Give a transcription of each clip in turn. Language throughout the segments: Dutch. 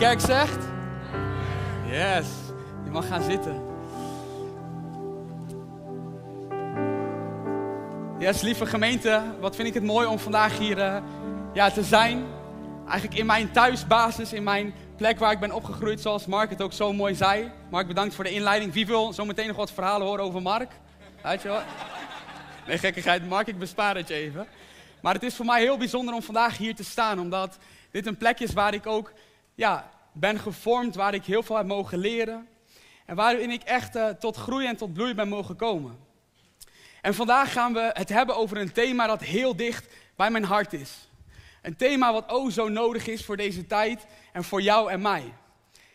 kerk zegt? Yes, je mag gaan zitten. Yes, lieve gemeente, wat vind ik het mooi om vandaag hier uh, ja, te zijn. Eigenlijk in mijn thuisbasis, in mijn plek waar ik ben opgegroeid, zoals Mark het ook zo mooi zei. Mark, bedankt voor de inleiding. Wie wil zo meteen nog wat verhalen horen over Mark? Weet je wel? Nee, gekkigheid, Mark, ik bespaar het je even. Maar het is voor mij heel bijzonder om vandaag hier te staan, omdat dit een plek is waar ik ook ja, ben gevormd, waar ik heel veel heb mogen leren. En waarin ik echt uh, tot groei en tot bloei ben mogen komen. En vandaag gaan we het hebben over een thema dat heel dicht bij mijn hart is. Een thema wat oh zo nodig is voor deze tijd en voor jou en mij.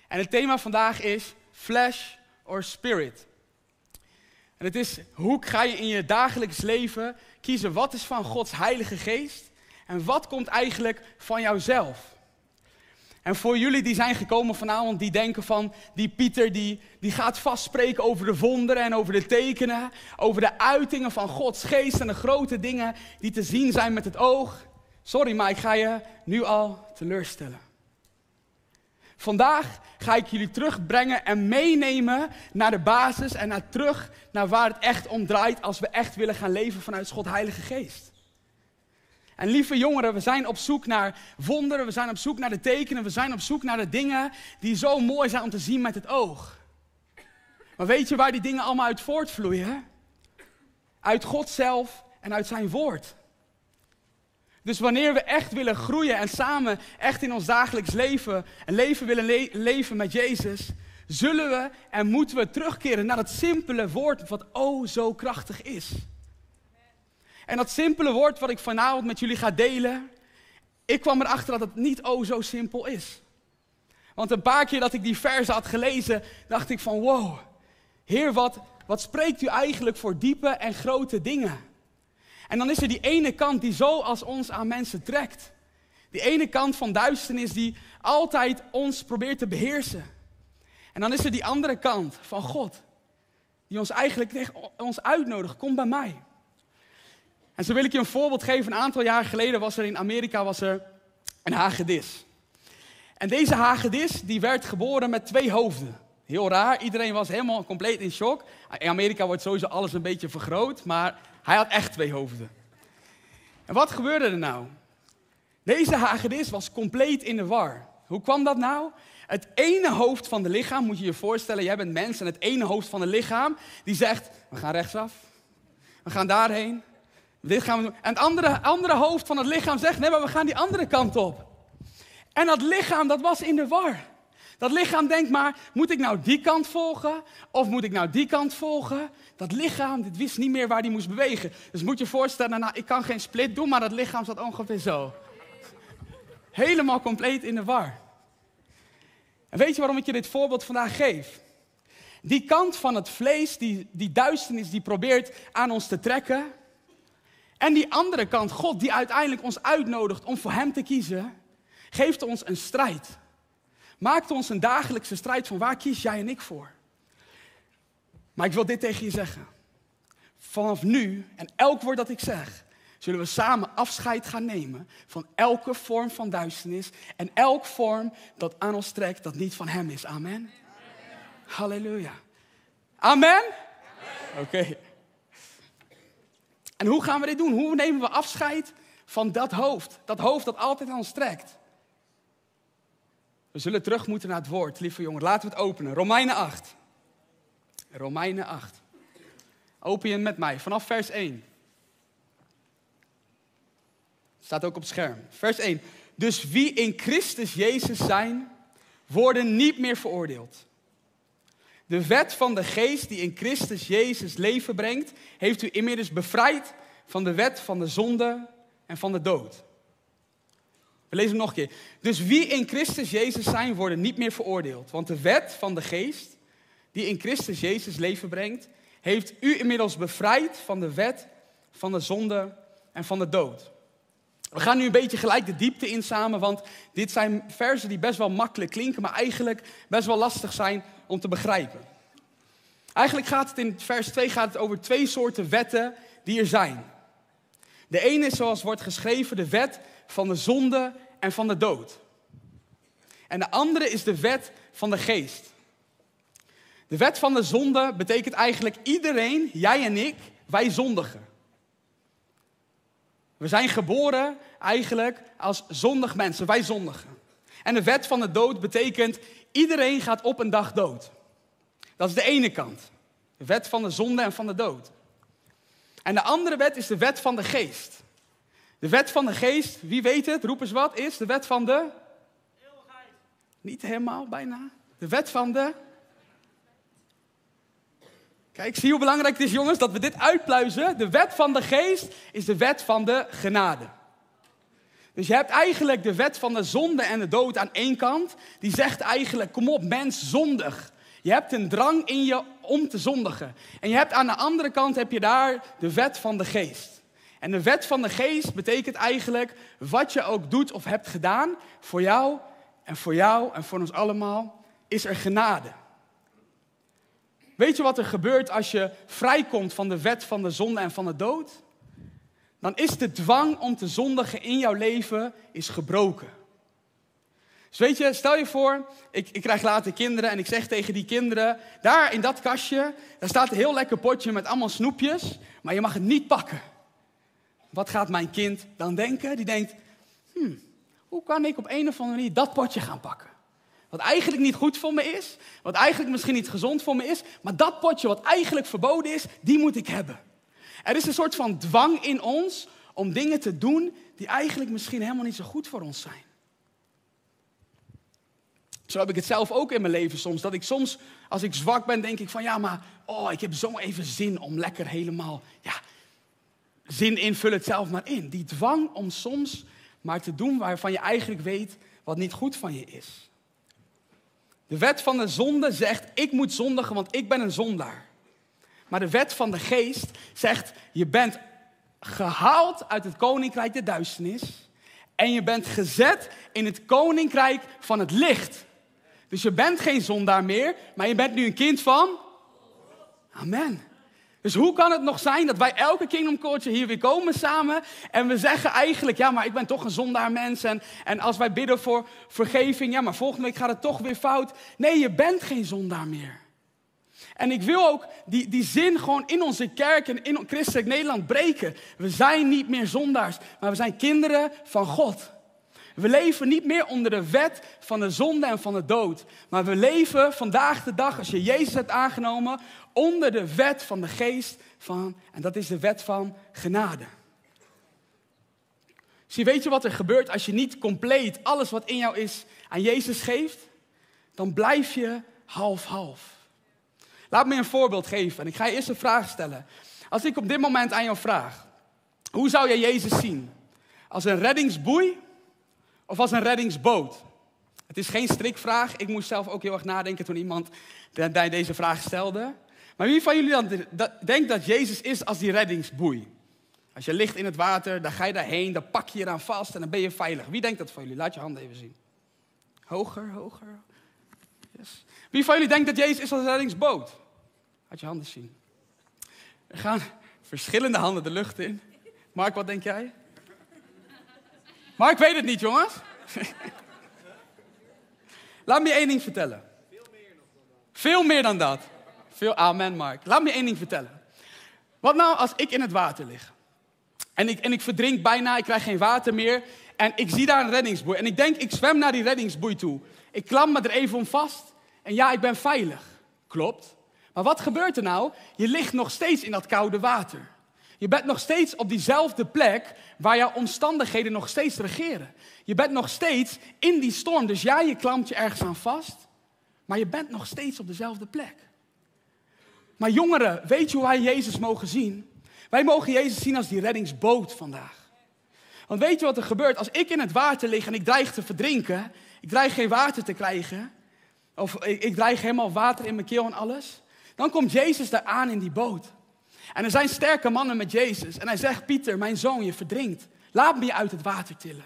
En het thema vandaag is flesh or spirit. En het is hoe ga je in je dagelijks leven kiezen wat is van Gods Heilige Geest en wat komt eigenlijk van jouzelf. En voor jullie die zijn gekomen vanavond, die denken van, die Pieter die, die gaat vast spreken over de wonderen en over de tekenen, over de uitingen van Gods geest en de grote dingen die te zien zijn met het oog. Sorry, maar ik ga je nu al teleurstellen. Vandaag ga ik jullie terugbrengen en meenemen naar de basis en naar terug naar waar het echt om draait als we echt willen gaan leven vanuit God Heilige Geest. En lieve jongeren, we zijn op zoek naar wonderen, we zijn op zoek naar de tekenen, we zijn op zoek naar de dingen die zo mooi zijn om te zien met het oog. Maar weet je waar die dingen allemaal uit voortvloeien? Uit God zelf en uit zijn woord. Dus wanneer we echt willen groeien en samen echt in ons dagelijks leven een leven willen leven met Jezus, zullen we en moeten we terugkeren naar het simpele woord wat oh zo krachtig is. En dat simpele woord wat ik vanavond met jullie ga delen, ik kwam erachter dat het niet oh zo simpel is. Want een paar keer dat ik die verse had gelezen, dacht ik van wow, Heer, wat, wat spreekt u eigenlijk voor diepe en grote dingen? En dan is er die ene kant die zo als ons aan mensen trekt. Die ene kant van duisternis die altijd ons probeert te beheersen. En dan is er die andere kant van God, die ons eigenlijk ons uitnodigt, kom bij mij. En zo wil ik je een voorbeeld geven. Een aantal jaar geleden was er in Amerika was er een hagedis. En deze hagedis die werd geboren met twee hoofden. Heel raar, iedereen was helemaal compleet in shock. In Amerika wordt sowieso alles een beetje vergroot, maar hij had echt twee hoofden. En wat gebeurde er nou? Deze hagedis was compleet in de war. Hoe kwam dat nou? Het ene hoofd van de lichaam, moet je je voorstellen, jij bent mens en het ene hoofd van het lichaam, die zegt, we gaan rechtsaf, we gaan daarheen, dit gaan we doen. En het andere, andere hoofd van het lichaam zegt, nee, maar we gaan die andere kant op. En dat lichaam, dat was in de war. Dat lichaam denkt maar, moet ik nou die kant volgen? Of moet ik nou die kant volgen? Dat lichaam, dit wist niet meer waar die moest bewegen. Dus moet je voorstellen, nou, ik kan geen split doen, maar dat lichaam zat ongeveer zo. Helemaal compleet in de war. En weet je waarom ik je dit voorbeeld vandaag geef? Die kant van het vlees, die, die duisternis, die probeert aan ons te trekken. En die andere kant, God die uiteindelijk ons uitnodigt om voor Hem te kiezen, geeft ons een strijd. Maakt ons een dagelijkse strijd van waar kies jij en ik voor. Maar ik wil dit tegen je zeggen. Vanaf nu en elk woord dat ik zeg, zullen we samen afscheid gaan nemen van elke vorm van duisternis en elk vorm dat aan ons trekt dat niet van Hem is. Amen. Halleluja. Amen. Oké. En hoe gaan we dit doen? Hoe nemen we afscheid van dat hoofd? Dat hoofd dat altijd aan ons trekt. We zullen terug moeten naar het woord, lieve jongen. Laten we het openen. Romeinen 8. Romeinen 8. Open je met mij vanaf vers 1. Staat ook op het scherm. Vers 1. Dus wie in Christus Jezus zijn, worden niet meer veroordeeld. De wet van de geest die in Christus Jezus leven brengt, heeft u inmiddels bevrijd van de wet van de zonde en van de dood. We lezen hem nog een keer. Dus wie in Christus Jezus zijn, worden niet meer veroordeeld. Want de wet van de geest die in Christus Jezus leven brengt, heeft u inmiddels bevrijd van de wet van de zonde en van de dood. We gaan nu een beetje gelijk de diepte in samen, want dit zijn versen die best wel makkelijk klinken, maar eigenlijk best wel lastig zijn om te begrijpen. Eigenlijk gaat het in vers 2 gaat het over twee soorten wetten die er zijn. De ene is zoals wordt geschreven de wet van de zonde en van de dood. En de andere is de wet van de geest. De wet van de zonde betekent eigenlijk iedereen, jij en ik, wij zondigen. We zijn geboren eigenlijk als zondig mensen, wij zondigen. En de wet van de dood betekent iedereen gaat op een dag dood. Dat is de ene kant. De wet van de zonde en van de dood. En de andere wet is de wet van de geest. De wet van de geest, wie weet het, roep eens wat, is de wet van de... Niet helemaal, bijna. De wet van de... Kijk, zie hoe belangrijk het is, jongens, dat we dit uitpluizen. De wet van de geest is de wet van de genade. Dus je hebt eigenlijk de wet van de zonde en de dood aan één kant. Die zegt eigenlijk, kom op mens, zondig. Je hebt een drang in je om te zondigen. En je hebt aan de andere kant heb je daar de wet van de geest. En de wet van de geest betekent eigenlijk wat je ook doet of hebt gedaan voor jou en voor jou en voor ons allemaal is er genade. Weet je wat er gebeurt als je vrijkomt van de wet van de zonde en van de dood? Dan is de dwang om te zondigen in jouw leven is gebroken. Dus weet je, stel je voor, ik, ik krijg later kinderen en ik zeg tegen die kinderen, daar in dat kastje, daar staat een heel lekker potje met allemaal snoepjes, maar je mag het niet pakken. Wat gaat mijn kind dan denken? Die denkt, hmm, hoe kan ik op een of andere manier dat potje gaan pakken? Wat eigenlijk niet goed voor me is, wat eigenlijk misschien niet gezond voor me is, maar dat potje wat eigenlijk verboden is, die moet ik hebben. Er is een soort van dwang in ons om dingen te doen die eigenlijk misschien helemaal niet zo goed voor ons zijn. Zo heb ik het zelf ook in mijn leven soms. Dat ik soms, als ik zwak ben, denk ik van ja, maar oh, ik heb zo even zin om lekker helemaal, ja, zin in, vul het zelf maar in. Die dwang om soms maar te doen waarvan je eigenlijk weet wat niet goed van je is. De wet van de zonde zegt, ik moet zondigen, want ik ben een zondaar. Maar de wet van de geest zegt, je bent gehaald uit het koninkrijk der duisternis en je bent gezet in het koninkrijk van het licht. Dus je bent geen zondaar meer, maar je bent nu een kind van. Amen. Dus hoe kan het nog zijn dat wij elke Kingdom Culture hier weer komen samen en we zeggen eigenlijk, ja, maar ik ben toch een zondaar mens en, en als wij bidden voor vergeving, ja, maar volgende week gaat het toch weer fout. Nee, je bent geen zondaar meer. En ik wil ook die, die zin gewoon in onze kerk en in christelijk Nederland breken. We zijn niet meer zondaars, maar we zijn kinderen van God. We leven niet meer onder de wet van de zonde en van de dood. Maar we leven vandaag de dag, als je Jezus hebt aangenomen, onder de wet van de geest van, en dat is de wet van genade. Zie, weet je wat er gebeurt als je niet compleet alles wat in jou is aan Jezus geeft? Dan blijf je half-half. Laat me een voorbeeld geven en ik ga je eerst een vraag stellen. Als ik op dit moment aan jou vraag, hoe zou jij Jezus zien? Als een reddingsboei of als een reddingsboot? Het is geen strikvraag. Ik moest zelf ook heel erg nadenken toen iemand deze vraag stelde. Maar wie van jullie dan denkt dat Jezus is als die reddingsboei? Als je ligt in het water, dan ga je daarheen, dan pak je je eraan vast en dan ben je veilig. Wie denkt dat van jullie? Laat je handen even zien. Hoger, hoger. Yes. Wie van jullie denkt dat Jezus is als een reddingsboot? Laat je handen zien. Er gaan verschillende handen de lucht in. Mark, wat denk jij? Mark weet het niet, jongens. Laat me je één ding vertellen. Veel meer, dan dat. Veel meer dan dat. Veel amen, Mark. Laat me je één ding vertellen. Wat nou als ik in het water lig? En ik, en ik verdrink bijna, ik krijg geen water meer. En ik zie daar een reddingsboei. En ik denk, ik zwem naar die reddingsboei toe. Ik klam me er even om vast. En ja, ik ben veilig. Klopt. Maar wat gebeurt er nou? Je ligt nog steeds in dat koude water. Je bent nog steeds op diezelfde plek waar jouw omstandigheden nog steeds regeren. Je bent nog steeds in die storm. Dus ja, je klampt je ergens aan vast. Maar je bent nog steeds op dezelfde plek. Maar jongeren, weet je hoe wij Jezus mogen zien? Wij mogen Jezus zien als die reddingsboot vandaag. Want weet je wat er gebeurt? Als ik in het water lig en ik dreig te verdrinken, ik dreig geen water te krijgen, of ik, ik dreig helemaal water in mijn keel en alles, dan komt Jezus daar aan in die boot. En er zijn sterke mannen met Jezus. En hij zegt, Pieter, mijn zoon, je verdrinkt. Laat me je uit het water tillen.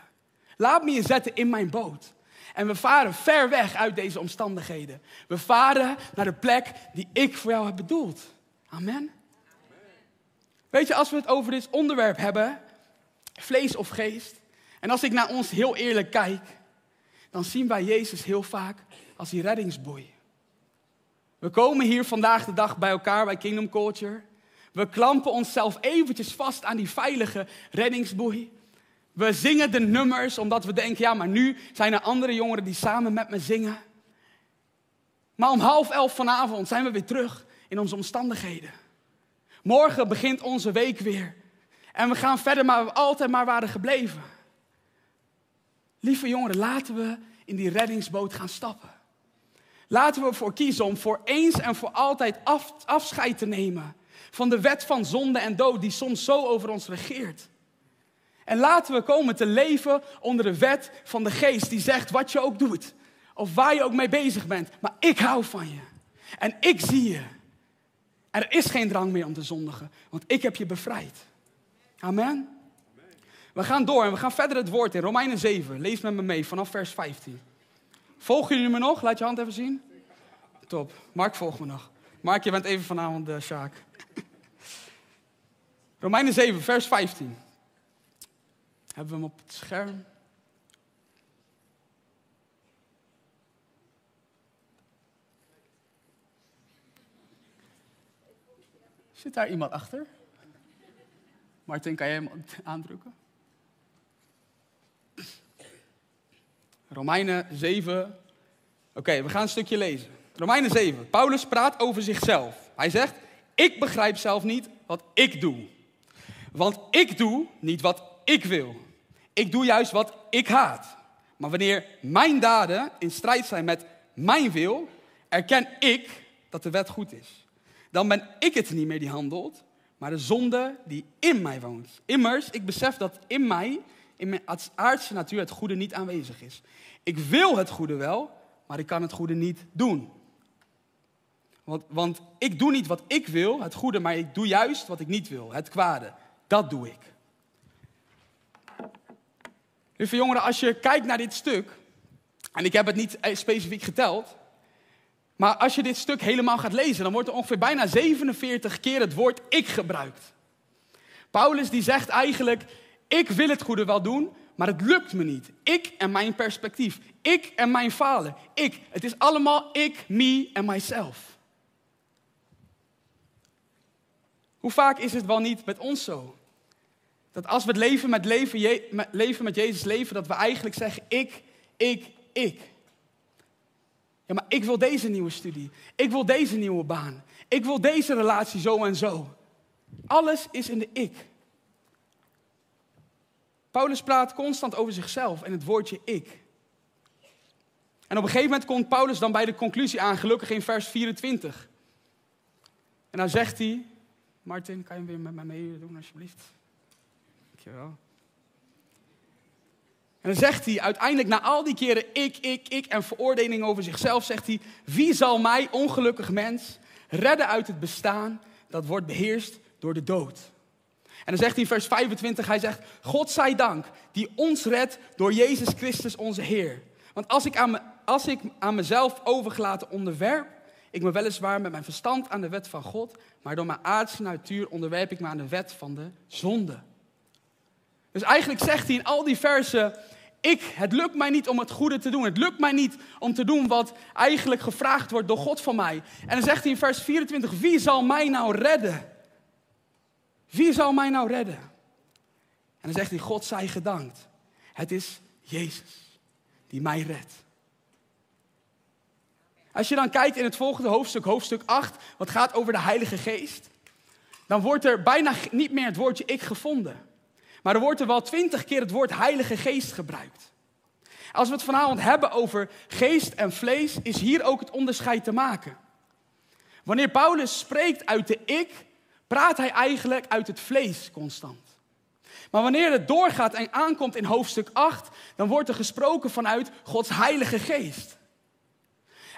Laat me je zetten in mijn boot. En we varen ver weg uit deze omstandigheden. We varen naar de plek die ik voor jou heb bedoeld. Amen. Weet je, als we het over dit onderwerp hebben, vlees of geest, en als ik naar ons heel eerlijk kijk, dan zien wij Jezus heel vaak als die reddingsboei. We komen hier vandaag de dag bij elkaar bij Kingdom Culture. We klampen onszelf eventjes vast aan die veilige reddingsboei. We zingen de nummers omdat we denken, ja, maar nu zijn er andere jongeren die samen met me zingen. Maar om half elf vanavond zijn we weer terug in onze omstandigheden. Morgen begint onze week weer. En we gaan verder, maar we altijd maar waren gebleven. Lieve jongeren, laten we in die reddingsboot gaan stappen. Laten we ervoor kiezen om voor eens en voor altijd af, afscheid te nemen van de wet van zonde en dood die soms zo over ons regeert. En laten we komen te leven onder de wet van de geest die zegt wat je ook doet. Of waar je ook mee bezig bent. Maar ik hou van je. En ik zie je. Er is geen drang meer om te zondigen. Want ik heb je bevrijd. Amen. We gaan door en we gaan verder het woord in. Romeinen 7. Lees met me mee vanaf vers 15. Volgen jullie me nog? Laat je hand even zien. Top. Mark volgt me nog. Mark, je bent even vanavond de Sjaak. Romeinen 7, vers 15. Hebben we hem op het scherm? Zit daar iemand achter? Martin, kan jij hem aandrukken? Romeinen 7. Oké, we gaan een stukje lezen. Romeinen 7. Paulus praat over zichzelf. Hij zegt: Ik begrijp zelf niet wat ik doe. Want ik doe niet wat ik wil. Ik doe juist wat ik haat. Maar wanneer mijn daden in strijd zijn met mijn wil, erken ik dat de wet goed is. Dan ben ik het niet meer die handelt, maar de zonde die in mij woont. Immers, ik besef dat in mij, in mijn aardse natuur, het goede niet aanwezig is. Ik wil het goede wel, maar ik kan het goede niet doen. Want, want ik doe niet wat ik wil, het goede, maar ik doe juist wat ik niet wil, het kwade. Dat doe ik. Lieve jongeren, als je kijkt naar dit stuk, en ik heb het niet specifiek geteld, maar als je dit stuk helemaal gaat lezen, dan wordt er ongeveer bijna 47 keer het woord ik gebruikt. Paulus die zegt eigenlijk, ik wil het goede wel doen, maar het lukt me niet. Ik en mijn perspectief. Ik en mijn falen. Ik. Het is allemaal ik, me en myself. Hoe vaak is het wel niet met ons zo? Dat als we het leven met, leven, leven met Jezus leven, dat we eigenlijk zeggen ik, ik, ik. Ja, maar ik wil deze nieuwe studie. Ik wil deze nieuwe baan. Ik wil deze relatie zo en zo. Alles is in de ik. Paulus praat constant over zichzelf en het woordje ik. En op een gegeven moment komt Paulus dan bij de conclusie aan, gelukkig in vers 24. En dan zegt hij, Martin, kan je weer met mij meedoen alsjeblieft? Dankjewel. En dan zegt hij uiteindelijk na al die keren ik, ik, ik en veroordeling over zichzelf, zegt hij, wie zal mij, ongelukkig mens, redden uit het bestaan dat wordt beheerst door de dood? En dan zegt hij in vers 25, hij zegt, God zij dank, die ons redt door Jezus Christus onze Heer. Want als ik aan, me, als ik aan mezelf overgelaten onderwerp, ik me weliswaar met mijn verstand aan de wet van God, maar door mijn aardse natuur onderwerp ik me aan de wet van de zonde. Dus eigenlijk zegt hij in al die versen, ik, het lukt mij niet om het goede te doen. Het lukt mij niet om te doen wat eigenlijk gevraagd wordt door God van mij. En dan zegt hij in vers 24, wie zal mij nou redden? Wie zal mij nou redden? En dan zegt hij, God zij gedankt. Het is Jezus die mij redt. Als je dan kijkt in het volgende hoofdstuk, hoofdstuk 8, wat gaat over de Heilige Geest, dan wordt er bijna niet meer het woordje ik gevonden. Maar er wordt er wel twintig keer het woord Heilige Geest gebruikt. Als we het vanavond hebben over geest en vlees, is hier ook het onderscheid te maken. Wanneer Paulus spreekt uit de ik, praat hij eigenlijk uit het vlees constant. Maar wanneer het doorgaat en aankomt in hoofdstuk 8, dan wordt er gesproken vanuit Gods Heilige Geest.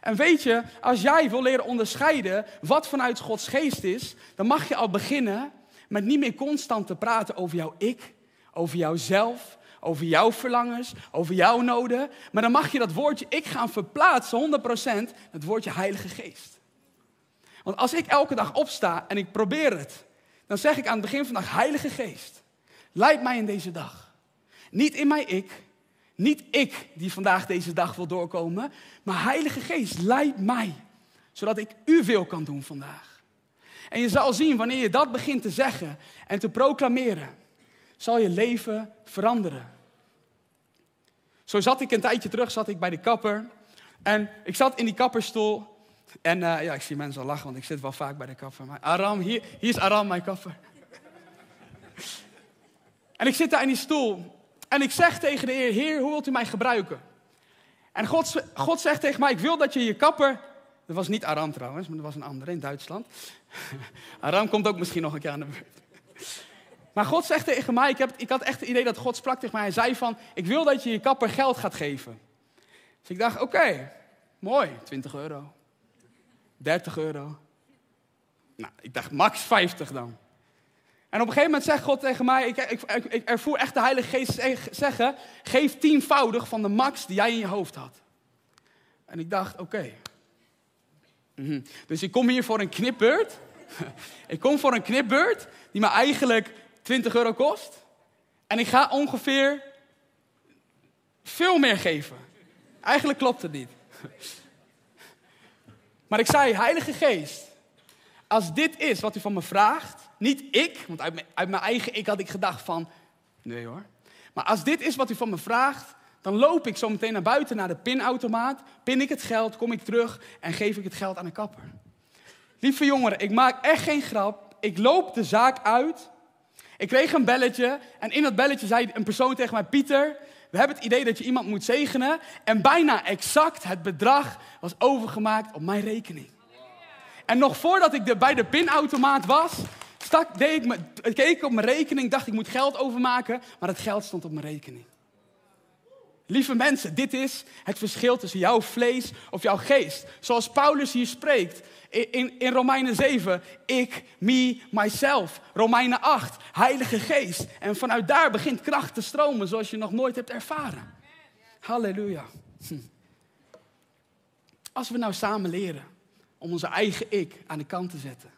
En weet je, als jij wil leren onderscheiden wat vanuit Gods geest is, dan mag je al beginnen met niet meer constant te praten over jouw ik, over jouzelf, over jouw verlangens, over jouw noden. Maar dan mag je dat woordje ik gaan verplaatsen, 100%, het woordje Heilige Geest. Want als ik elke dag opsta en ik probeer het, dan zeg ik aan het begin van de dag, Heilige Geest, leid mij in deze dag. Niet in mijn ik, Niet ik die vandaag deze dag wil doorkomen, maar Heilige Geest, leid mij, zodat ik uw wil kan doen vandaag. En je zal zien, wanneer je dat begint te zeggen en te proclameren, zal je leven veranderen. Zo zat ik een tijdje terug, zat ik bij de kapper. En ik zat in die kapperstoel. En eh, ja, ik zie mensen al lachen, want ik zit wel vaak bij de kapper. Maar Aram, hier, hier is Aram, mijn kapper. en ik zit daar in die stoel. En ik zeg tegen de Heer, Heer, hoe wilt u mij gebruiken? En God, God zegt tegen mij, ik wil dat je je kapper... Dat was niet Aram trouwens, maar dat was een andere in Duitsland. Aram komt ook misschien nog een keer aan de beurt. Maar God zegt tegen mij, ik, heb, ik had echt het idee dat God sprak tegen mij. Hij zei van, ik wil dat je je kapper geld gaat geven. Dus ik dacht, oké, mooi, 20 euro. 30 euro. Nou, ik dacht max 50 dan. En op een gegeven moment zegt God tegen mij, ik, ik, ervoer echt de Heilige Geest zeggen, geef tienvoudig van de max die jij in je hoofd had. En ik dacht, oké. Mhm. Dus ik kom hier voor een knipbeurt. ik kom voor een knipbeurt die me eigenlijk 20 euro kost. En ik ga ongeveer veel meer geven. Eigenlijk klopt het niet. Maar ik zei, Heilige Geest, als dit is wat u van me vraagt, niet ik, want uit mijn, uit mijn eigen ik had ik gedacht van, nee hoor. Maar als dit is wat u van me vraagt, dan loop ik zo meteen naar buiten naar de pinautomaat, pin ik het geld, kom ik terug en geef ik het geld aan de kapper. Lieve jongeren, ik maak echt geen grap. Ik loop de zaak uit. Ik kreeg een belletje en in dat belletje zei een persoon tegen mij: Pieter, we hebben het idee dat je iemand moet zegenen. En bijna exact het bedrag was overgemaakt op mijn rekening. En nog voordat ik bij de pinautomaat was, stak, deed ik me, keek ik op mijn rekening, dacht ik moet geld overmaken, maar het geld stond op mijn rekening. Lieve mensen, dit is het verschil tussen jouw vlees of jouw geest. Zoals Paulus hier spreekt in, in Romeinen 7, ik, me, myself. Romeinen 8, Heilige Geest. En vanuit daar begint kracht te stromen zoals je nog nooit hebt ervaren. Halleluja. Hm. Als we nou samen leren om onze eigen ik aan de kant te zetten.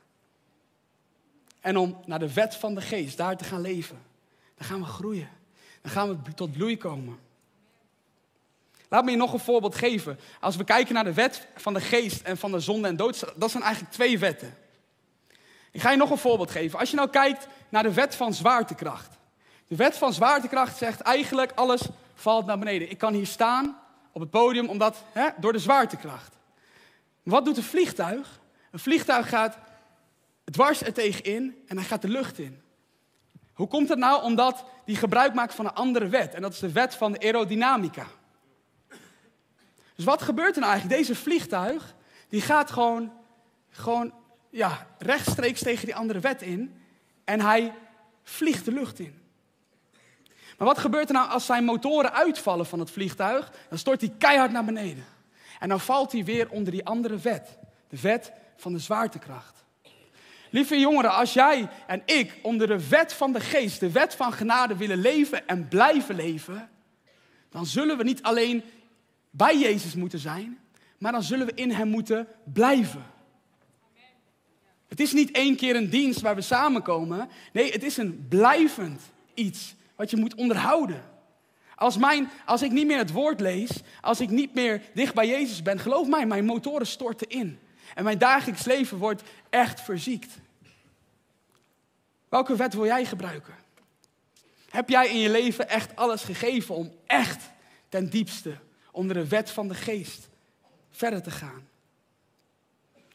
En om naar de wet van de geest daar te gaan leven. Dan gaan we groeien. Dan gaan we tot bloei komen. Laat me je nog een voorbeeld geven. Als we kijken naar de wet van de geest en van de zonde en dood, dat zijn eigenlijk twee wetten. Ik ga je nog een voorbeeld geven. Als je nou kijkt naar de wet van zwaartekracht. De wet van zwaartekracht zegt eigenlijk alles valt naar beneden. Ik kan hier staan op het podium omdat, hè, door de zwaartekracht. Wat doet een vliegtuig? Een vliegtuig gaat dwars er tegenin en hij gaat de lucht in. Hoe komt het nou? Omdat die gebruik maakt van een andere wet. En dat is de wet van de aerodynamica. Dus wat gebeurt er nou eigenlijk? Deze vliegtuig, die gaat gewoon, gewoon ja, rechtstreeks tegen die andere wet in. En hij vliegt de lucht in. Maar wat gebeurt er nou als zijn motoren uitvallen van het vliegtuig? Dan stort hij keihard naar beneden. En dan valt hij weer onder die andere wet. De wet van de zwaartekracht. Lieve jongeren, als jij en ik onder de wet van de geest, de wet van genade willen leven en blijven leven, dan zullen we niet alleen bij Jezus moeten zijn, maar dan zullen we in Hem moeten blijven. Het is niet één keer een dienst waar we samenkomen. Nee, het is een blijvend iets wat je moet onderhouden. Als, mijn, als ik niet meer het woord lees, als ik niet meer dicht bij Jezus ben, geloof mij, mijn motoren storten in. En mijn dagelijks leven wordt echt verziekt. Welke wet wil jij gebruiken? Heb jij in je leven echt alles gegeven om echt ten diepste onder de wet van de geest verder te gaan.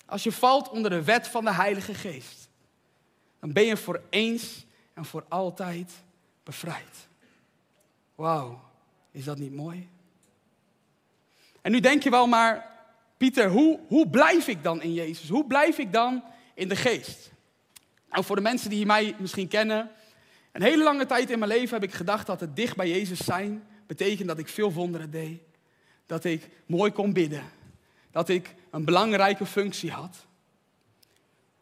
Als je valt onder de wet van de Heilige Geest, dan ben je voor eens en voor altijd bevrijd. Wauw, is dat niet mooi? En nu denk je wel maar, Pieter, hoe, hoe blijf ik dan in Jezus? Hoe blijf ik dan in de geest? Nou, voor de mensen die mij misschien kennen, een hele lange tijd in mijn leven heb ik gedacht dat het dicht bij Jezus zijn betekent dat ik veel wonderen deed dat ik mooi kon bidden. Dat ik een belangrijke functie had.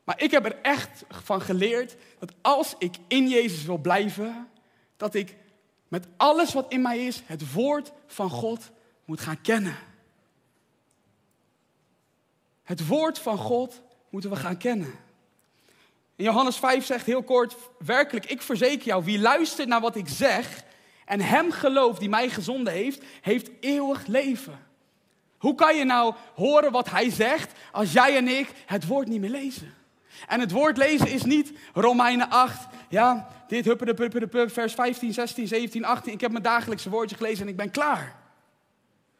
Maar ik heb er echt van geleerd dat als ik in Jezus wil blijven, dat ik met alles wat in mij is, het woord van God moet gaan kennen. Het woord van God moeten we gaan kennen. In Johannes 5 zegt heel kort, werkelijk, ik verzeker jou, wie luistert naar wat ik zeg en hem gelooft die mij gezonden heeft, heeft eeuwig leven. Hoe kan je nou horen wat hij zegt als jij en ik het woord niet meer lezen? En het woord lezen is niet Romeinen 8, ja, dit pup, vers 15, 16, 17, 18. Ik heb mijn dagelijkse woordje gelezen en ik ben klaar.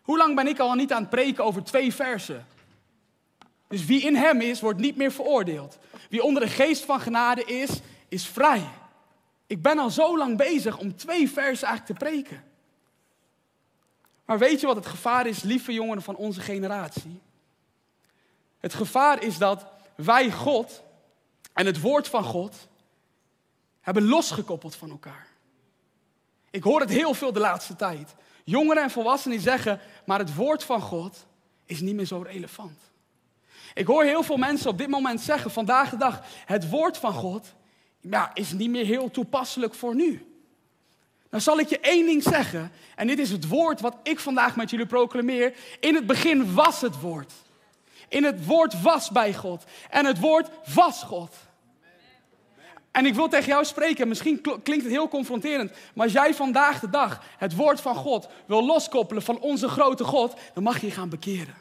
Hoe lang ben ik al niet aan het preken over twee versen? Dus wie in hem is, wordt niet meer veroordeeld. Wie onder de geest van genade is, is vrij. Ik ben al zo lang bezig om twee versen eigenlijk te preken. Maar weet je wat het gevaar is, lieve jongeren van onze generatie? Het gevaar is dat wij God en het woord van God hebben losgekoppeld van elkaar. Ik hoor het heel veel de laatste tijd. Jongeren en volwassenen zeggen, maar het woord van God is niet meer zo relevant. Ik hoor heel veel mensen op dit moment zeggen, vandaag de dag, het woord van God ja, is niet meer heel toepasselijk voor nu. Dan zal ik je één ding zeggen, en dit is het woord wat ik vandaag met jullie proclameer. In het begin was het woord. In het woord was bij God. En het woord was God. En ik wil tegen jou spreken, misschien klinkt het heel confronterend, maar als jij vandaag de dag het woord van God wil loskoppelen van onze grote God, dan mag je gaan bekeren.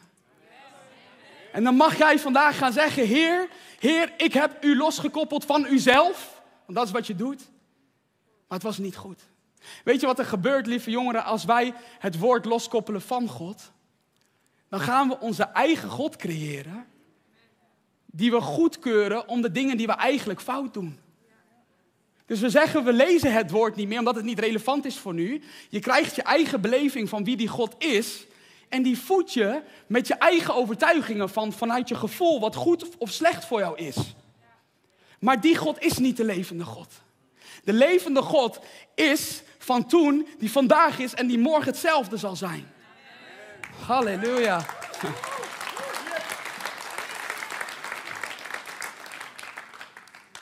En dan mag jij vandaag gaan zeggen, Heer, Heer, ik heb u losgekoppeld van uzelf, want dat is wat je doet, maar het was niet goed. Weet je wat er gebeurt, lieve jongeren, als wij het woord loskoppelen van God? Dan gaan we onze eigen God creëren, die we goedkeuren om de dingen die we eigenlijk fout doen. Dus we zeggen, we lezen het woord niet meer omdat het niet relevant is voor nu. Je krijgt je eigen beleving van wie die God is. En die voed je met je eigen overtuigingen van, vanuit je gevoel wat goed of slecht voor jou is. Maar die God is niet de levende God. De levende God is van toen, die vandaag is en die morgen hetzelfde zal zijn. Halleluja.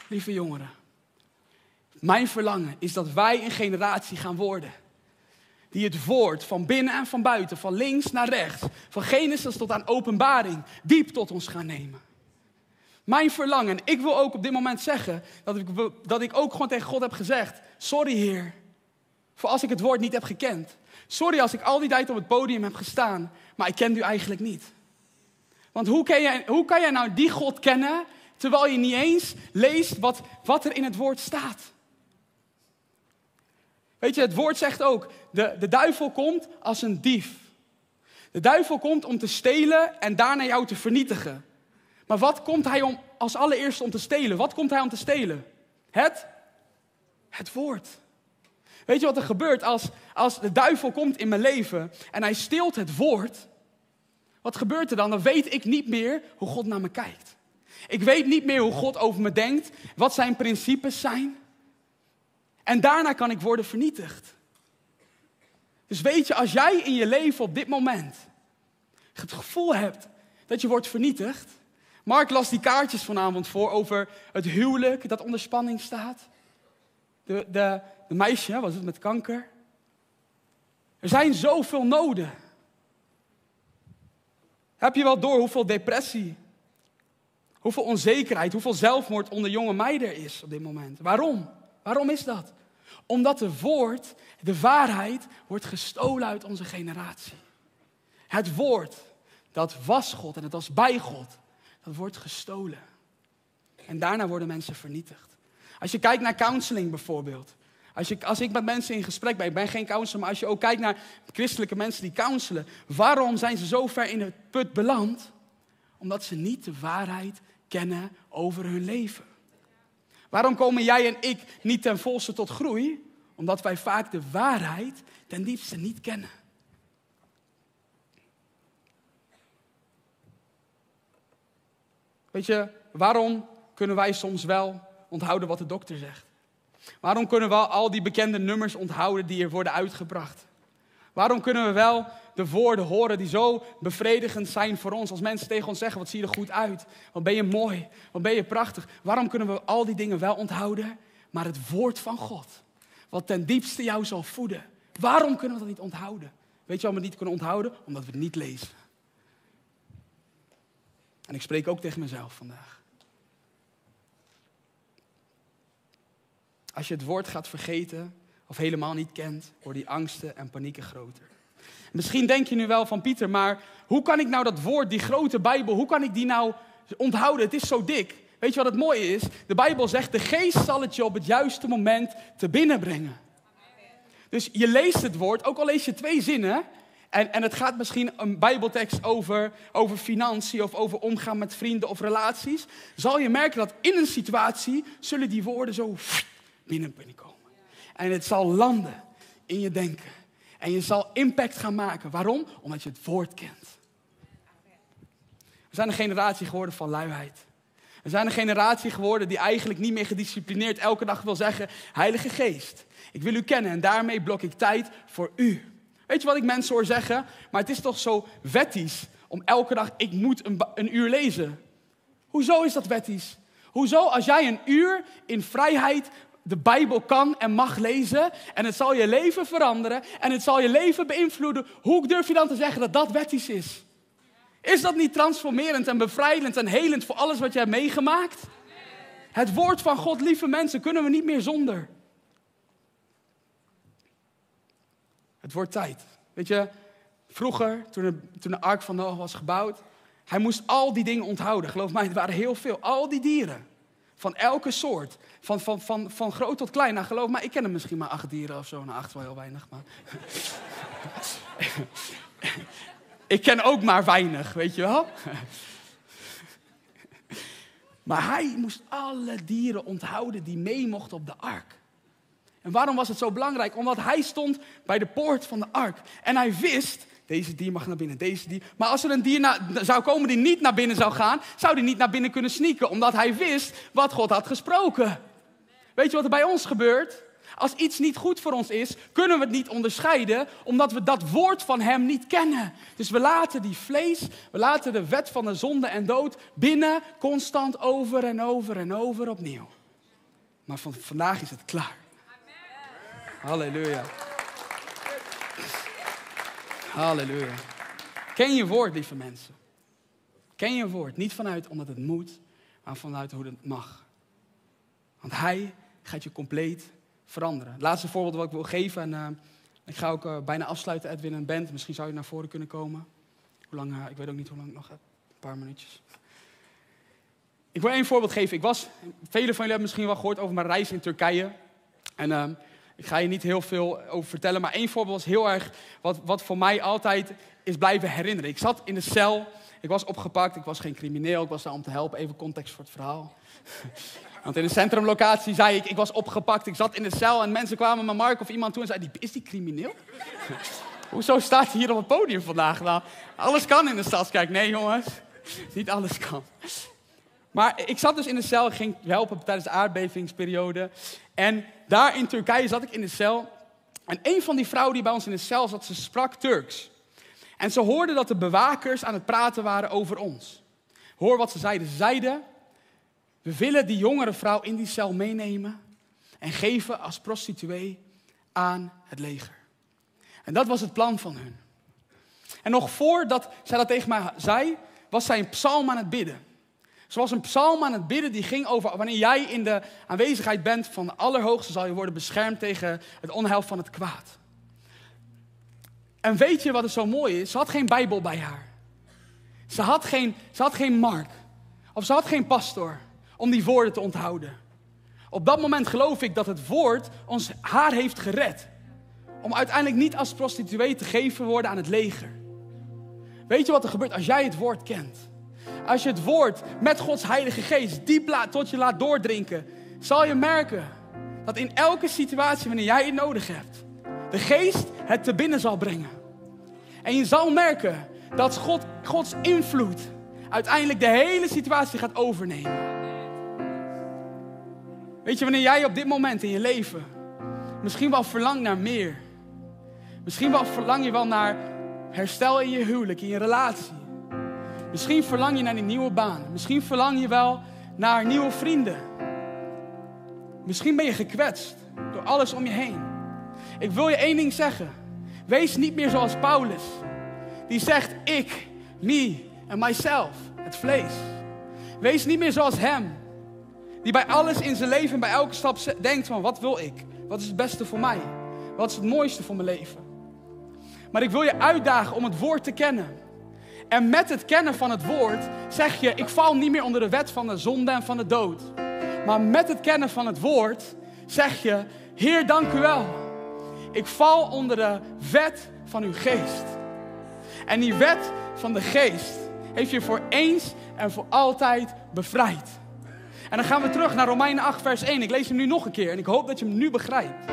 Lieve jongeren, mijn verlangen is dat wij een generatie gaan worden. Die het woord van binnen en van buiten, van links naar rechts, van Genesis tot aan openbaring, diep tot ons gaan nemen. Mijn verlangen, ik wil ook op dit moment zeggen dat ik, dat ik ook gewoon tegen God heb gezegd: Sorry, Heer, voor als ik het woord niet heb gekend. Sorry als ik al die tijd op het podium heb gestaan, maar ik ken u eigenlijk niet. Want hoe kan, jij, hoe kan jij nou die God kennen, terwijl je niet eens leest wat, wat er in het woord staat? Weet je, het woord zegt ook, de, de duivel komt als een dief. De duivel komt om te stelen en daarna jou te vernietigen. Maar wat komt hij om, als allereerste om te stelen? Wat komt hij om te stelen? Het? Het woord. Weet je wat er gebeurt als, als de duivel komt in mijn leven en hij steelt het woord? Wat gebeurt er dan? Dan weet ik niet meer hoe God naar me kijkt. Ik weet niet meer hoe God over me denkt, wat zijn principes zijn. En daarna kan ik worden vernietigd. Dus weet je, als jij in je leven op dit moment het gevoel hebt dat je wordt vernietigd. Mark las die kaartjes vanavond voor over het huwelijk dat onder spanning staat. De, de, de meisje, was het met kanker? Er zijn zoveel noden. Heb je wel door hoeveel depressie, hoeveel onzekerheid, hoeveel zelfmoord onder jonge meiden is op dit moment? Waarom? Waarom is dat? Omdat het woord, de waarheid, wordt gestolen uit onze generatie. Het woord, dat was God en het was bij God, dat wordt gestolen. En daarna worden mensen vernietigd. Als je kijkt naar counseling bijvoorbeeld. Als, als ik met mensen in gesprek ben, ik ben geen counselor, maar als je ook kijkt naar christelijke mensen die counselen. Waarom zijn ze zo ver in het put beland? Omdat ze niet de waarheid kennen over hun leven. Waarom komen jij en ik niet ten volste tot groei? Omdat wij vaak de waarheid ten diepste niet kennen. Weet je, waarom kunnen wij soms wel onthouden wat de dokter zegt? Waarom kunnen we al die bekende nummers onthouden die er worden uitgebracht? Waarom kunnen we wel de woorden horen die zo bevredigend zijn voor ons? Als mensen tegen ons zeggen, wat zie je er goed uit? Wat ben je mooi? Wat ben je prachtig? Waarom kunnen we al die dingen wel onthouden? Maar het woord van God, wat ten diepste jou zal voeden. Waarom kunnen we dat niet onthouden? Weet je waarom we het niet kunnen onthouden? Omdat we het niet lezen. En ik spreek ook tegen mezelf vandaag. Als je het woord gaat vergeten, of helemaal niet kent, worden die angsten en panieken groter. Misschien denk je nu wel van Pieter, maar hoe kan ik nou dat woord, die grote Bijbel, hoe kan ik die nou onthouden? Het is zo dik. Weet je wat het mooie is? De Bijbel zegt, de geest zal het je op het juiste moment te binnen brengen. Dus je leest het woord, ook al lees je twee zinnen, en, en het gaat misschien een Bijbeltekst over, over financiën of over omgaan met vrienden of relaties, zal je merken dat in een situatie zullen die woorden zo binnen komen. En het zal landen in je denken. En je zal impact gaan maken. Waarom? Omdat je het woord kent. We zijn een generatie geworden van luiheid. We zijn een generatie geworden die eigenlijk niet meer gedisciplineerd elke dag wil zeggen: Heilige Geest, ik wil u kennen en daarmee blok ik tijd voor u. Weet je wat ik mensen hoor zeggen? Maar het is toch zo wettisch om elke dag, ik moet een, een uur lezen. Hoezo is dat wettisch? Hoezo als jij een uur in vrijheid de Bijbel kan en mag lezen en het zal je leven veranderen en het zal je leven beïnvloeden, hoe durf je dan te zeggen dat dat wettisch is? Is dat niet transformerend en bevrijdend en helend voor alles wat je hebt meegemaakt? Het woord van God, lieve mensen, kunnen we niet meer zonder. Het wordt tijd. Weet je, vroeger, toen de, toen de ark van Noach was gebouwd, hij moest al die dingen onthouden. Geloof mij, het waren heel veel. Al die dieren. Van elke soort. Van, van, van, van groot tot klein. Nou, geloof me, ik ken er misschien maar acht dieren of zo. Nou, acht wel heel weinig, maar... ik ken ook maar weinig, weet je wel? maar hij moest alle dieren onthouden die mee mochten op de ark. En waarom was het zo belangrijk? Omdat hij stond bij de poort van de ark. En hij wist, deze dier mag naar binnen, deze dier. Maar als er een dier zou komen die niet naar binnen zou gaan, zou die niet naar binnen kunnen sneaken. Omdat hij wist wat God had gesproken. Weet je wat er bij ons gebeurt? Als iets niet goed voor ons is, kunnen we het niet onderscheiden, omdat we dat woord van Hem niet kennen. Dus we laten die vlees, we laten de wet van de zonde en dood binnen, constant over en over en over opnieuw. Maar van, vandaag is het klaar. Halleluja. Halleluja. Ken je woord, lieve mensen. Ken je woord. Niet vanuit omdat het moet, maar vanuit hoe het mag. Want hij gaat je compleet veranderen. Het laatste voorbeeld wat ik wil geven, en uh, ik ga ook uh, bijna afsluiten, Edwin en Bent. Misschien zou je naar voren kunnen komen. Hoe lang, uh, ik weet ook niet hoe lang ik nog heb. Een paar minuutjes. Ik wil één voorbeeld geven. Ik was, velen van jullie hebben misschien wel gehoord over mijn reis in Turkije. En ehm, ik ga je niet heel veel over vertellen, maar één voorbeeld was heel erg wat, wat voor mij altijd is blijven herinneren. Ik zat in de cel, ik was opgepakt, ik was geen crimineel, ik was daar om te helpen. Even context voor het verhaal. Want in de centrumlocatie zei ik, ik was opgepakt, ik zat in de cel en mensen kwamen met Mark of iemand toe en zeiden, is die crimineel? Hoezo staat hij hier op het podium vandaag? Nou, alles kan in de stadskerk. Nee jongens, niet alles kan. Maar ik zat dus in de cel, ging helpen tijdens de aardbevingsperiode. En daar in Turkije zat ik in de cel. En een van die vrouwen die bij ons in de cel zat, ze sprak Turks. En ze hoorde dat de bewakers aan het praten waren over ons. Hoor wat ze zeiden. Ze zeiden, we willen die jongere vrouw in die cel meenemen en geven als prostituee aan het leger. En dat was het plan van hun. En nog voordat zij dat tegen mij zei, was zij een psalm aan het bidden. Was een psalm aan het bidden die ging over wanneer jij in de aanwezigheid bent van de Allerhoogste, zal je worden beschermd tegen het onheil van het kwaad. En weet je wat er zo mooi is? Ze had geen Bijbel bij haar. Ze had geen, ze had geen Mark. Of ze had geen pastor om die woorden te onthouden. Op dat moment geloof ik dat het woord ons haar heeft gered. Om uiteindelijk niet als prostituee te geven worden aan het leger. Weet je wat er gebeurt als jij het woord kent? Als je het woord met Gods Heilige Geest diep tot je laat doordrinken, zal je merken dat in elke situatie wanneer jij het nodig hebt, de Geest het te binnen zal brengen. En je zal merken dat God, Gods invloed uiteindelijk de hele situatie gaat overnemen. Weet je, wanneer jij op dit moment in je leven misschien wel verlangt naar meer. Misschien wel verlang je wel naar herstel in je huwelijk, in je relatie. Misschien verlang je naar een nieuwe baan. Misschien verlang je wel naar nieuwe vrienden. Misschien ben je gekwetst door alles om je heen. Ik wil je één ding zeggen. Wees niet meer zoals Paulus. Die zegt ik, me en myself, het vlees. Wees niet meer zoals hem. Die bij alles in zijn leven, bij elke stap denkt van wat wil ik? Wat is het beste voor mij? Wat is het mooiste voor mijn leven? Maar ik wil je uitdagen om het woord te kennen. En met het kennen van het woord zeg je: Ik val niet meer onder de wet van de zonde en van de dood. Maar met het kennen van het woord zeg je: Heer, dank u wel. Ik val onder de wet van uw geest. En die wet van de geest heeft je voor eens en voor altijd bevrijd. En dan gaan we terug naar Romeinen 8, vers 1. Ik lees hem nu nog een keer en ik hoop dat je hem nu begrijpt.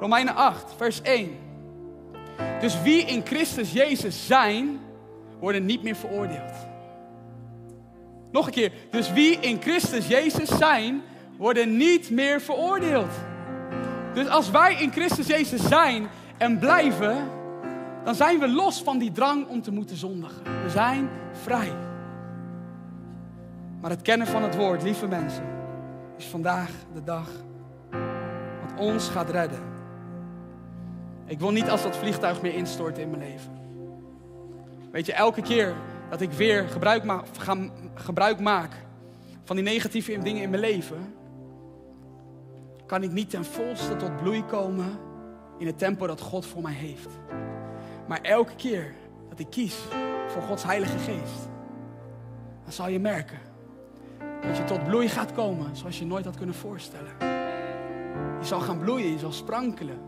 Romeinen 8, vers 1. Dus wie in Christus Jezus zijn, worden niet meer veroordeeld. Nog een keer. Dus wie in Christus Jezus zijn, worden niet meer veroordeeld. Dus als wij in Christus Jezus zijn en blijven, dan zijn we los van die drang om te moeten zondigen. We zijn vrij. Maar het kennen van het woord, lieve mensen, is vandaag de dag wat ons gaat redden. Ik wil niet als dat vliegtuig meer instort in mijn leven. Weet je, elke keer dat ik weer gebruik, ma gebruik maak van die negatieve dingen in mijn leven, kan ik niet ten volste tot bloei komen in het tempo dat God voor mij heeft. Maar elke keer dat ik kies voor Gods Heilige Geest, dan zal je merken dat je tot bloei gaat komen zoals je nooit had kunnen voorstellen. Je zal gaan bloeien, je zal sprankelen.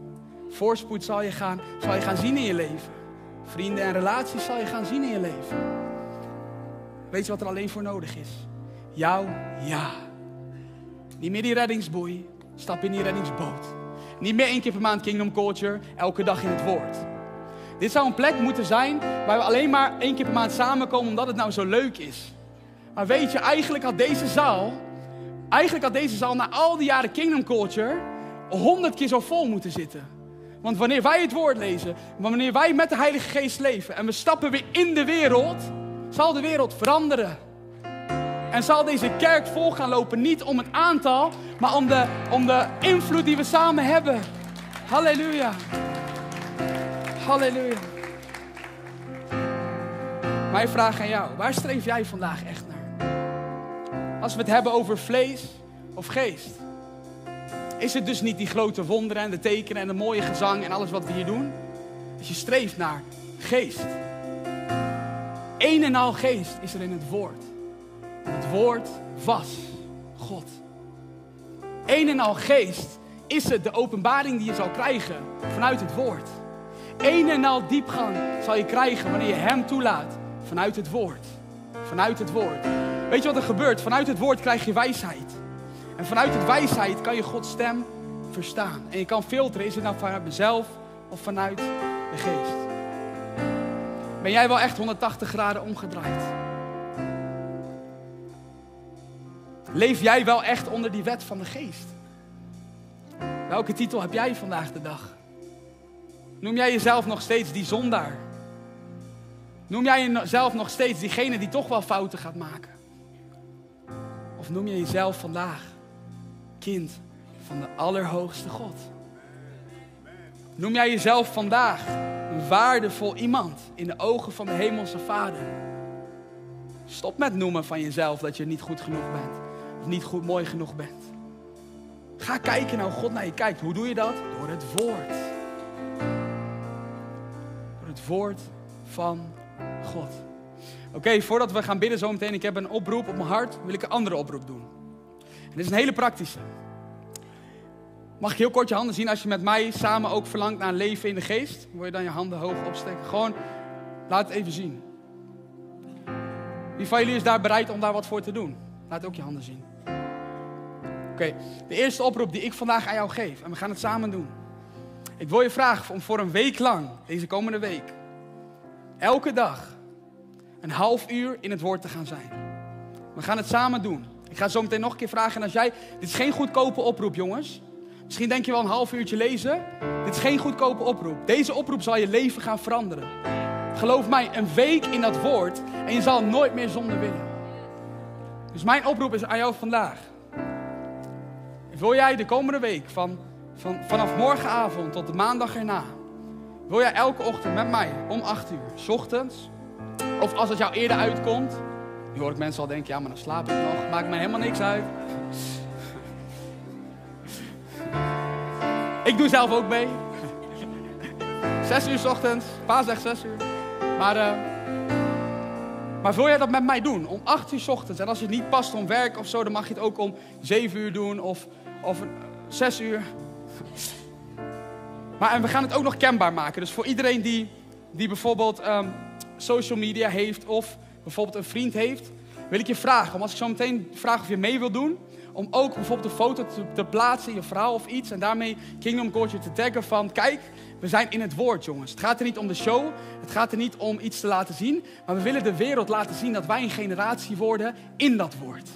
Voorspoed zal je gaan, zal je gaan zien in je leven. Vrienden en relaties zal je gaan zien in je leven. Weet je wat er alleen voor nodig is? Jouw ja. Niet meer die reddingsboei. Stap in die reddingsboot. Niet meer één keer per maand Kingdom Culture, elke dag in het woord. Dit zou een plek moeten zijn waar we alleen maar één keer per maand samenkomen omdat het nou zo leuk is. Maar weet je, eigenlijk had deze zaal, eigenlijk had deze zaal na al die jaren Kingdom Culture honderd keer zo vol moeten zitten. Want wanneer wij het woord lezen, wanneer wij met de Heilige Geest leven en we stappen weer in de wereld, zal de wereld veranderen. En zal deze kerk vol gaan lopen, niet om het aantal, maar om de, om de invloed die we samen hebben. Halleluja. Halleluja. Mijn vraag aan jou, waar streef jij vandaag echt naar? Als we het hebben over vlees of geest. Is het dus niet die grote wonderen en de tekenen en de mooie gezang en alles wat we hier doen? Als je streeft naar geest. Een en al geest is er in het woord. Het woord was God. Een en al geest is het de openbaring die je zal krijgen vanuit het woord. Een en al diepgang zal je krijgen wanneer je Hem toelaat vanuit het woord. Vanuit het woord. Weet je wat er gebeurt? Vanuit het woord krijg je wijsheid. En vanuit het wijsheid kan je Gods stem verstaan. En je kan filteren, is het nou vanuit mezelf of vanuit de geest. Ben jij wel echt 180 graden omgedraaid? Leef jij wel echt onder die wet van de geest? Welke titel heb jij vandaag de dag? Noem jij jezelf nog steeds die zondaar? Noem jij jezelf nog steeds diegene die toch wel fouten gaat maken? Of noem je jezelf vandaag kind van de Allerhoogste God? Noem jij jezelf vandaag een waardevol iemand in de ogen van de Hemelse Vader? Stop met noemen van jezelf dat je niet goed genoeg bent of niet goed mooi genoeg bent. Ga kijken naar hoe God naar je kijkt. Hoe doe je dat? Door het woord. Door het woord van God. Oké, voordat we gaan bidden zometeen, ik heb een oproep op mijn hart, wil ik een andere oproep doen. Dit is een hele praktische. Mag ik heel kort je handen zien als je met mij samen ook verlangt naar leven in de geest? Wil je dan je handen hoog opsteken? Gewoon, laat het even zien. Wie van jullie is daar bereid om daar wat voor te doen? Laat ook je handen zien. Oké, de eerste oproep die ik vandaag aan jou geef, en we gaan het samen doen. Ik wil je vragen om voor een week lang, deze komende week, elke dag een half uur in het woord te gaan zijn. We gaan het samen doen. Ik ga zo meteen nog een keer vragen. En als jij. Dit is geen goedkope oproep, jongens. Misschien denk je wel een half uurtje lezen. Dit is geen goedkope oproep. Deze oproep zal je leven gaan veranderen. Geloof mij, een week in dat woord en je zal nooit meer zonder winnen. Dus mijn oproep is aan jou vandaag. Wil jij de komende week, van, van, vanaf morgenavond tot de maandag erna, wil jij elke ochtend met mij om 8 uur, s ochtends, of als het jou eerder uitkomt, nu hoor ik mensen al denken, ja maar dan slaap ik nog, maakt me helemaal niks uit. Ik doe zelf ook mee. Zes uur s ochtends. Zegt zes uur. Maar, uh, maar wil jij dat met mij doen? Om acht uur s ochtends. En als je het niet past om werk of zo, dan mag je het ook om zeven uur doen of, of zes uur. Maar en we gaan het ook nog kenbaar maken. Dus voor iedereen die, die bijvoorbeeld um, social media heeft of bijvoorbeeld een vriend heeft, wil ik je vragen, om als ik zo meteen vraag of je mee wilt doen, om ook bijvoorbeeld een foto te, plaatsen in je verhaal of iets en daarmee Kingdom Culture te taggen van, kijk, we zijn in het woord, jongens. Het gaat er niet om de show, het gaat er niet om iets te laten zien, maar we willen de wereld laten zien dat wij een generatie worden in dat woord.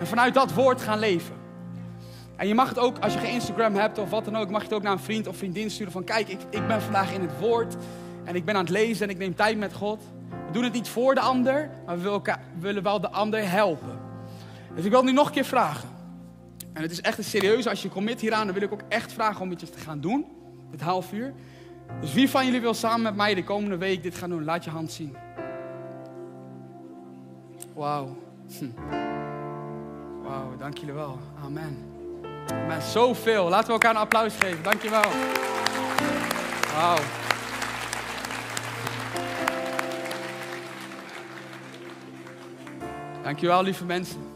En vanuit dat woord gaan leven. En je mag het ook, als je geen Instagram hebt of wat dan ook, mag je het ook naar een vriend of vriendin sturen van, kijk, ik, ik ben vandaag in het woord en ik ben aan het lezen en ik neem tijd met God. We doen het niet voor de ander, maar we willen, wel de ander helpen. Dus ik wil nu nog een keer vragen. En het is echt een serieus, als je commit hieraan, dan wil ik ook echt vragen om iets te gaan doen. Dit half uur. Dus wie van jullie wil samen met mij de komende week dit gaan doen? Laat je hand zien. Wauw. Hm. Wauw, dank jullie wel. Amen. Amen. Zoveel. Laten we elkaar een applaus geven. Dank je wel. Wauw. Dankjewel, lieve mensen.